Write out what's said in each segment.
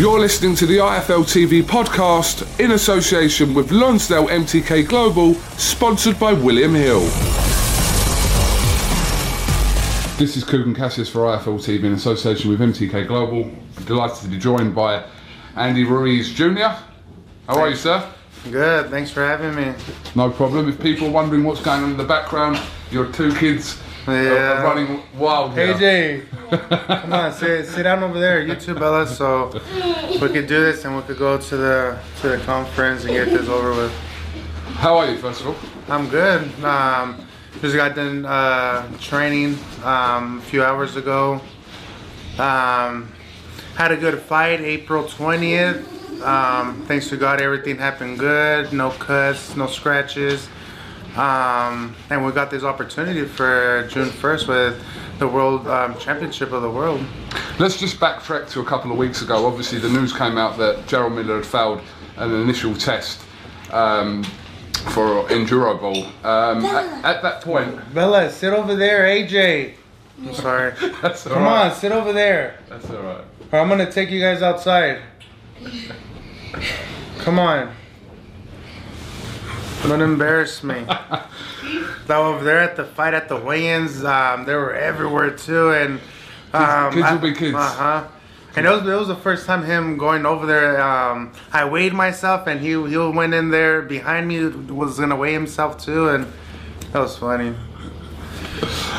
You're listening to the IFL TV podcast in association with Lonsdale MTK Global, sponsored by William Hill. This is Kugan Cassius for IFL TV in association with MTK Global. Delighted to be joined by Andy Ruiz Jr. How are you, sir? Good, thanks for having me. No problem. If people are wondering what's going on in the background, your two kids Yeah. running wild. AJ, come on, sit, sit down over there. You too, Bella. So we could do this, and we could go to the to the conference and get this over with. How are you, first of all? I'm good. Um, just got done uh, training um, a few hours ago. Um, had a good fight, April 20th. Um, thanks to God, everything happened good. No cuts, no scratches. Um, and we got this opportunity for June 1st with the World um, Championship of the World. Let's just backtrack to a couple of weeks ago. Obviously, the news came out that Jarrell Miller had failed an initial test um, for endurobol. Um, at, at that point, Bella, sit over there, AJ. I'm sorry. that's all Come right. on, sit over there. That's all right. Or I'm gonna take you guys outside. Come on. Don't embarrass me. that over there at the fight at the weigh-ins, um, they were everywhere too, and um, kids will be kids. Uh huh. And it was, it was the first time him going over there. Um, I weighed myself, and he he went in there behind me, was gonna weigh himself too, and that was funny.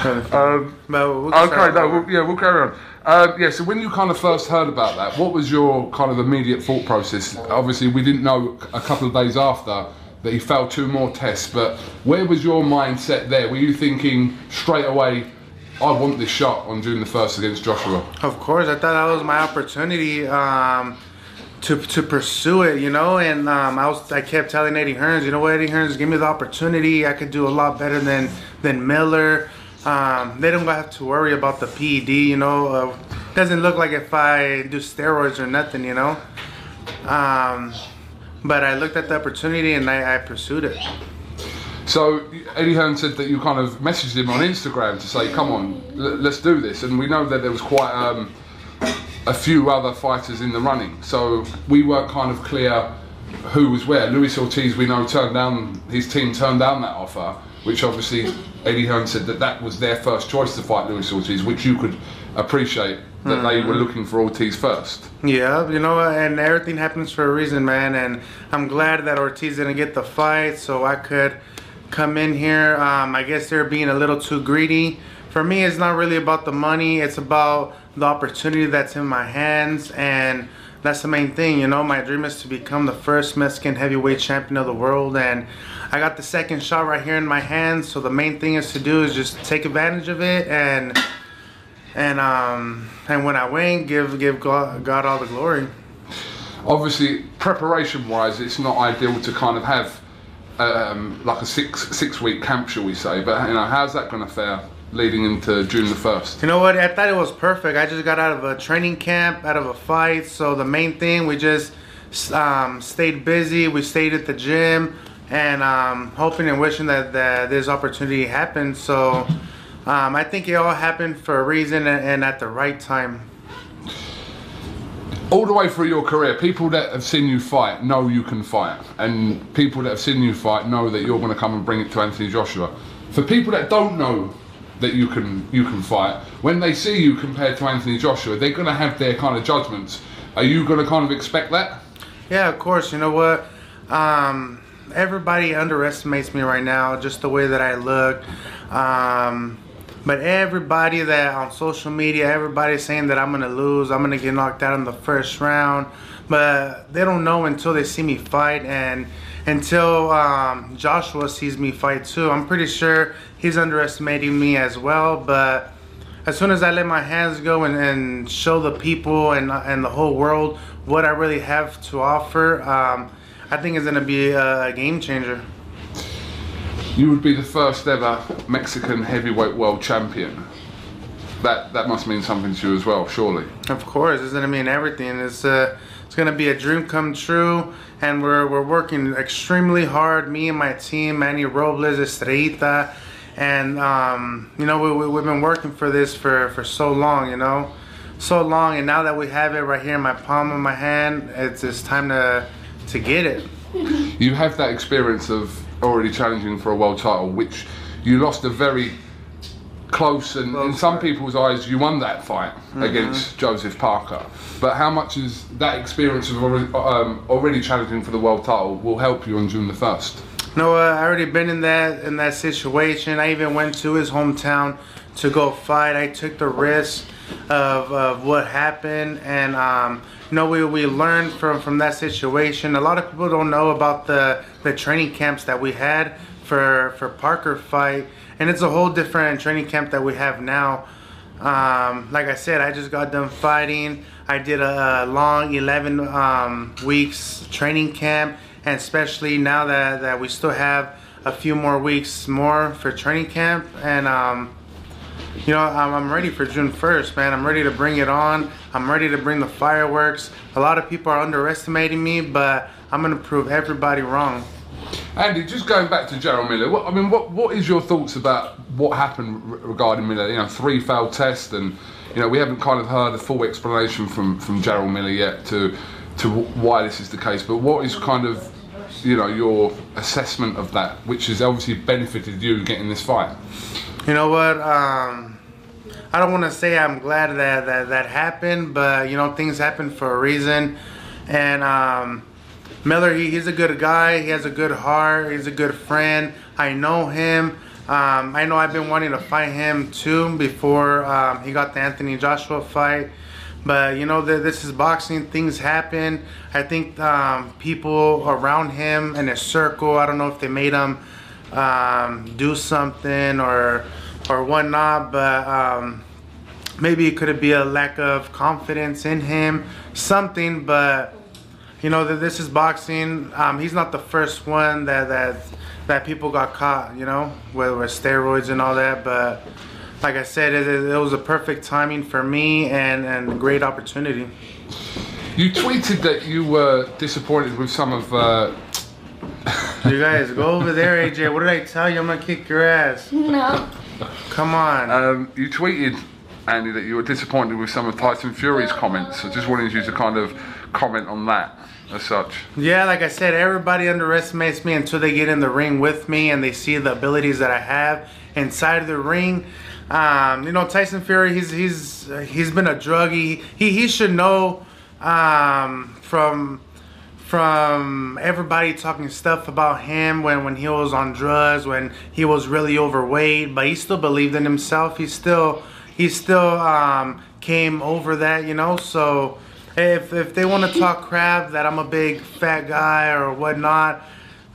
Um, we'll okay, no, we'll, yeah, we'll carry on. Um, yeah, so when you kind of first heard about that, what was your kind of immediate thought process? Obviously, we didn't know a couple of days after that he failed two more tests, but where was your mindset there? Were you thinking straight away, I want this shot on June the 1st against Joshua? Of course, I thought that was my opportunity um, to to pursue it, you know. And um, I was I kept telling Eddie Hearns, you know what, Eddie Hearns, give me the opportunity. I could do a lot better than than Miller. Um, they don't have to worry about the PED, you know. Uh, doesn't look like if I do steroids or nothing, you know. Um, but I looked at the opportunity and I, I pursued it. So Eddie Hearn said that you kind of messaged him on Instagram to say, "Come on, l- let's do this." And we know that there was quite um, a few other fighters in the running, so we weren't kind of clear who was where. Luis Ortiz, we know, turned down his team turned down that offer, which obviously Eddie Hearn said that that was their first choice to fight Luis Ortiz, which you could appreciate that they were looking for Ortiz first. Yeah, you know, and everything happens for a reason, man. And I'm glad that Ortiz didn't get the fight, so I could come in here. Um, I guess they're being a little too greedy. For me, it's not really about the money. It's about the opportunity that's in my hands, and that's the main thing. You know, my dream is to become the first Mexican heavyweight champion of the world, and I got the second shot right here in my hands. So the main thing is to do is just take advantage of it and and um and when I win, give give God, God all the glory. obviously preparation wise it's not ideal to kind of have um, like a six six week camp shall we say but you know how's that going to fare leading into June the first? You know what? I thought it was perfect. I just got out of a training camp, out of a fight. So the main thing, we just um, stayed busy. We stayed at the gym, and um, hoping and wishing that, that this opportunity happened. So um, I think it all happened for a reason and, at the right time. all the way through your career, people that have seen you fight know you can fight, and people that have seen you fight know that you're going to come and bring it to Anthony Joshua. For people that don't know that you can you can fight, when they see you compared to Anthony Joshua, they're going to have their kind of judgments. Are you going to kind of expect that? Yeah, of course. You know what? Um, everybody underestimates me right now, just the way that I look. Um, but everybody that on social media, everybody's saying that I'm gonna lose, I'm gonna get knocked out in the first round. But they don't know until they see me fight and until um, Joshua sees me fight too. I'm pretty sure he's underestimating me as well. But as soon as I let my hands go and, and show the people and, and the whole world what I really have to offer, um, I think it's gonna be a, a game changer. You would be the first ever Mexican heavyweight world champion. That that must mean something to you as well, surely. Of course, it's gonna mean everything. It's uh, it's gonna be a dream come true, and we're we're working extremely hard. Me and my team, Manny Robles, Estrellita, and um, you know we, we we've been working for this for for so long, you know, so long, and now that we have it right here in my palm of my hand, it's it's time to to get it. You have that experience of already challenging for a world title, which you lost a very close and in some fight. people's eyes you won that fight against Joseph Parker. But how much is that experience of already, um, already challenging for the world title will help you on June the first? No, uh, I already been in that in that situation. I even went to his hometown to go fight. I took the risk of, of what happened, and um, you know we, we learned from from that situation. A lot of people don't know about the the training camps that we had for for Parker fight, and it's a whole different training camp that we have now. Um, like I said, I just got done fighting. I did a, long 11 um, weeks training camp, and especially now that, that we still have a few more weeks more for training camp, and um, you know I'm, I'm ready for June 1st, man. I'm ready to bring it on. I'm ready to bring the fireworks. A lot of people are underestimating me, but I'm gonna prove everybody wrong. Andy, just going back to Jarrell Miller, what, I mean, what what is your thoughts about what happened re- regarding Miller? You know, three failed tests, and you know we haven't kind of heard a full explanation from from Jarrell Miller yet to to why this is the case. But what is kind of you know your assessment of that, which has obviously benefited you getting this fight? You know what? Um, I don't want to say I'm glad that, that that happened, but you know things happen for a reason. And um, Miller, he, he's a good guy. He has a good heart. He's a good friend. I know him. Um, I know I've been wanting to fight him too before um, he got the Anthony Joshua fight. But you know, th- this is boxing. Things happen. I think um, people around him and his circle. I don't know if they made him um, do something or or whatnot, but um, maybe it could be a lack of confidence in him, something. But you know that this is boxing. Um, he's not the first one that that that people got caught. You know, with, with steroids and all that. But like I said, it, it was a perfect timing for me and and great opportunity. You tweeted that you were disappointed with some of. Uh, You guys go over there, AJ. What did I tell you? I'm gonna kick your ass. No. Come on. Um, you tweeted, Andy, that you were disappointed with some of Tyson Fury's comments. I just wanted you to kind of comment on that as such. Yeah, like I said, everybody underestimates me until they get in the ring with me and they see the abilities that I have inside of the ring. Um, you know, Tyson Fury, he's he's he's been a druggie. He he should know um, from from everybody talking stuff about him when, when he was on drugs, when he was really overweight, but he still believed in himself. He still he still um, came over that, you know. So if if they want to talk crap that I'm a big fat guy or whatnot,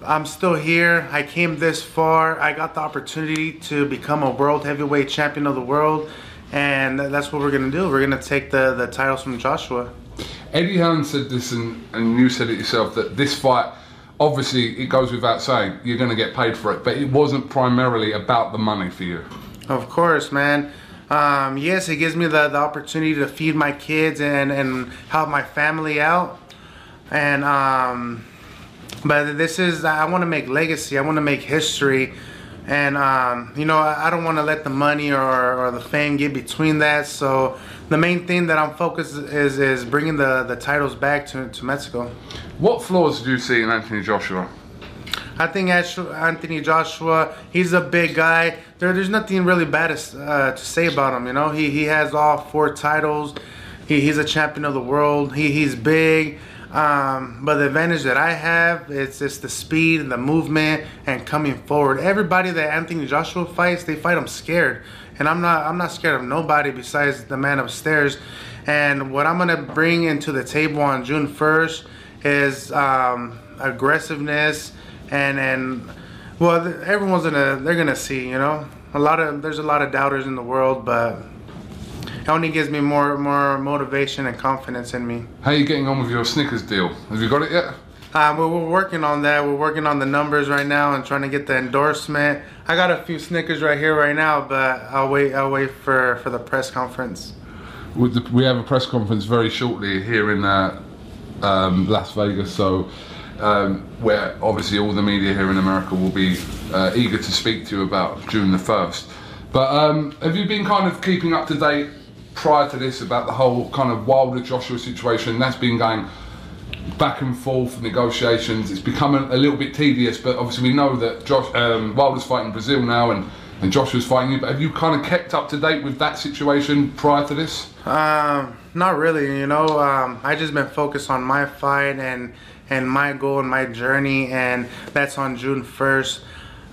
I'm still here. I came this far. I got the opportunity to become a world heavyweight champion of the world, and that's what we're gonna do. We're gonna take the the titles from Joshua. Eddie Hearn said this, and, and you said it yourself, that this fight, obviously, it goes without saying, you're going to get paid for it, but it wasn't primarily about the money for you. Of course, man. Um, yes, it gives me the, the opportunity to feed my kids and, and help my family out. And um, but this is I want to make legacy. I want to make history. And um, you know I, don't want to let the money or, or the fame get between that. So the main thing that I'm focused is is bringing the, the titles back to, to Mexico. What flaws do you see in Anthony Joshua? I think Anthony Joshua, he's a big guy. There, there's nothing really bad to, uh, to say about him. You know, he, he has all four titles. He, he's a champion of the world. He, he's big. Um, but the advantage that I have is just the speed and the movement and coming forward. Everybody that Anthony Joshua fights, they fight him scared, and I'm not. I'm not scared of nobody besides the man upstairs. And what I'm gonna bring into the table on June 1st is um, aggressiveness and and well, everyone's gonna they're gonna see. You know, a lot of there's a lot of doubters in the world, but it only gives me more more motivation and confidence in me. How are you getting on with your Snickers deal? Have you got it yet? Uh, we're, we're working on that. We're working on the numbers right now and trying to get the endorsement. I got a few Snickers right here right now, but I'll wait. I'll wait for for the press conference. We have a press conference very shortly here in uh, um, Las Vegas, so um, where obviously all the media here in America will be uh, eager to speak to you about June the first. But um, have you been kind of keeping up to date prior to this about the whole kind of Wilder Joshua situation? That's been going back and forth negotiations. It's become a, a little bit tedious, but obviously we know that Josh um, Wilder's fighting Breazeale now, and and Joshua's fighting you. But have you kind of kept up to date with that situation prior to this? Um, not really. You know, um, I just been focused on my fight and and my goal and my journey, and that's on June first.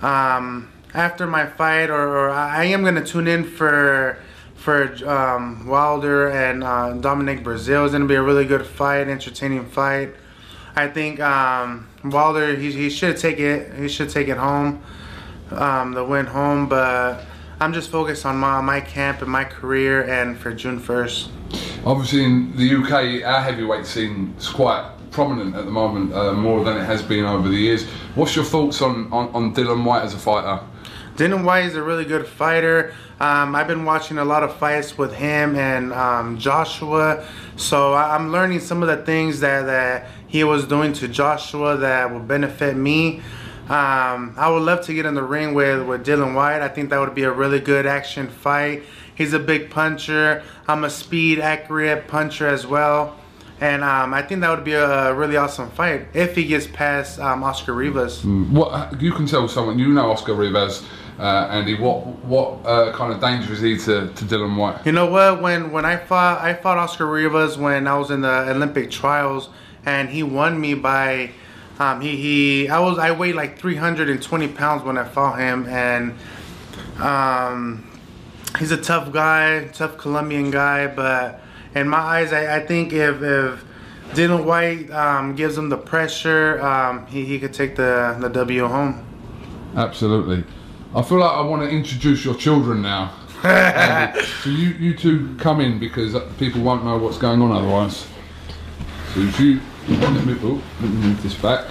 Um, after my fight, or, or I am gonna tune in for for um, Wilder and uh, Dominic Breazeale. It's gonna be a really good fight, entertaining fight. I think um, Wilder he, he should take it. He should take it home, um, the win home. But I'm just focused on my my camp and my career, and for June first. Obviously, in the UK, our heavyweight scene is quite prominent at the moment, uh, more than it has been over the years. What's your thoughts on, on, on Dillian Whyte as a fighter? Dillian Whyte is a really good fighter. Um, I've been watching a lot of fights with him and um, Joshua, so I- I'm learning some of the things that, that he was doing to Joshua that will benefit me. Um, I would love to get in the ring with, with Dillian Whyte. I think that would be a really good action fight. He's a big puncher. I'm a speed, accurate puncher as well. And um, I think that would be a really awesome fight if he gets past um, Oscar Rivas. What you can tell someone you know Oscar Rivas, uh, Andy. What what uh, kind of danger is he to, to Dillian Whyte? You know what? When when I fought, I fought Oscar Rivas when I was in the Olympic trials, and he won me by. Um, he, he I was I weighed like 320 pounds when I fought him, and um, he's a tough guy, tough Colombian guy. But in my eyes, I, I think if if Dillian Whyte um, gives him the pressure, um, he he could take the the W home. Absolutely. I feel like I want to introduce your children now. So you you two come in because people won't know what's going on otherwise. So if you let me, oh, let me move this back.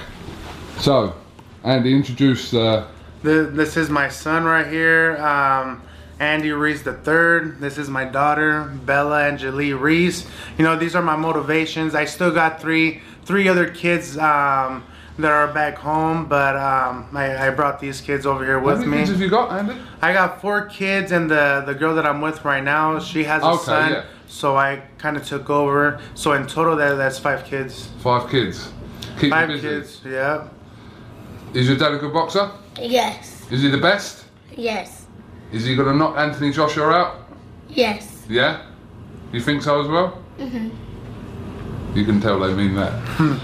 So, Andy, introduce. Uh, Th- This is my son right here, um, Andy Ruiz the third. This is my daughter, Bella Angelie Ruiz. You know, these are my motivations. I still got three three other kids um, that are back home, but um, I, I brought these kids over here how with many me. kids have you got, Andy? I got four kids, and the the girl that I'm with right now, she has a Okay, son. yeah. So I kind of took over. So in total, that that's five kids. Five kids. Keep Five busy. kids. Yeah. Is your dad a good boxer? Yes. Is he the best? Yes. Is he going to knock Anthony Joshua out? Yes. Yeah? You think so as well? Mm-hmm. You can tell they mean that.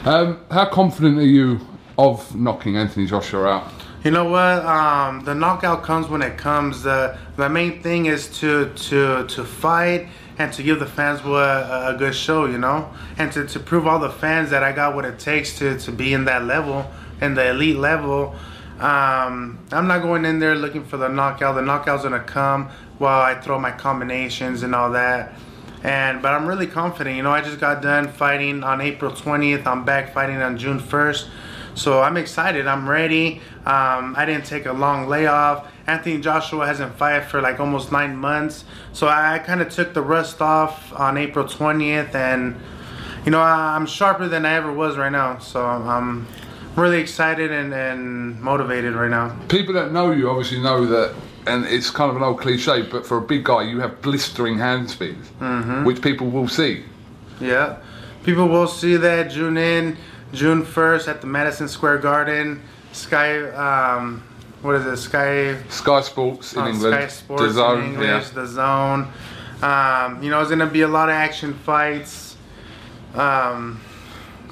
um, how confident are you of knocking Anthony Joshua out? You know what? Um, the knockout comes when it comes. The the main thing is to to to fight and to give the fans what a, a good show, you know, and to, to prove all the fans that I got what it takes to, to be in that level, in the elite level. Um, I'm not going in there looking for the knockout. The knockout's gonna come while I throw my combinations and all that. And but I'm really confident. You know, I just got done fighting on April 20th. I'm back fighting on June 1st. So I'm excited. I'm ready. Um, I didn't take a long layoff. Anthony Joshua hasn't fought for like almost nine months. So I, kind of took the rust off on April 20th, and you know I, I'm sharper than I ever was right now. So I'm really excited and, and motivated right now. People that know you obviously know that, and it's kind of an old cliche, but for a big guy, you have blistering hand speed, which people will see. Yeah. People will see that June in, June 1st at the Madison Square Garden. Sky, um, what is it? Sky, Sky Sports in on England, Sky Sports the zone, in English, yeah. the zone. Um, you know, it's going to be a lot of action fights. Um,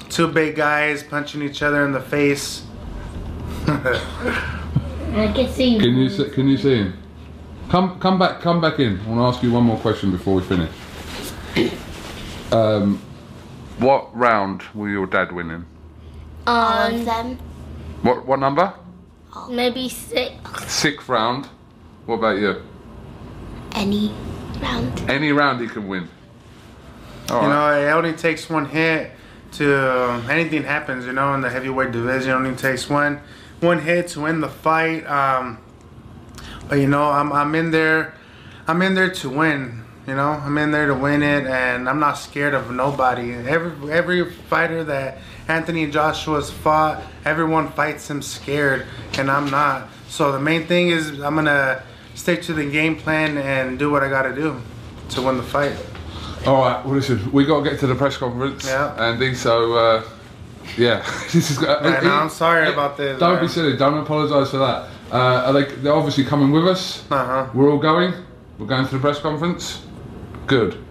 two big guys punching each other in the face. I can see you. Can you see, can you see him? Come come back come back in. I want to ask you one more question before we finish. Um, what round will your dad win in? All of them. What what number? Maybe six. Sixth round. What about you? Any round. Any round he can win. All You right. know, it only takes one hit to anything happens. You know, in the heavyweight division, it only takes one one hit to win the fight. Um, but you know, I'm I'm in there, I'm in there to win. You know, I'm in there to win it, and I'm not scared of nobody. Every every fighter that Anthony Joshua's fought, everyone fights him scared, and I'm not. So the main thing is I'm gonna stick to the game plan and do what I gotta do to win the fight. All right. Well, listen, we got to get to the press conference, Yeah. Andy. So uh, yeah, this is. Uh, Yeah, no, I'm sorry about this, Don't man. be silly. Don't apologise for that. Uh, they? They're obviously coming with us. Uh-huh. We're all going. We're going to the press conference. Good.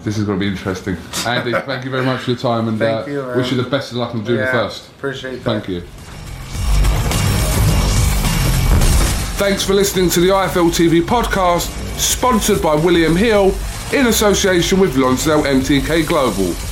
This is going to be interesting. Andy, thank you very much for your time and uh, you, wish you the best of luck on June the first. Appreciate that. Thank you. Thanks for listening to the IFL TV podcast, sponsored by William Hill in association with Lonsdale MTK Global.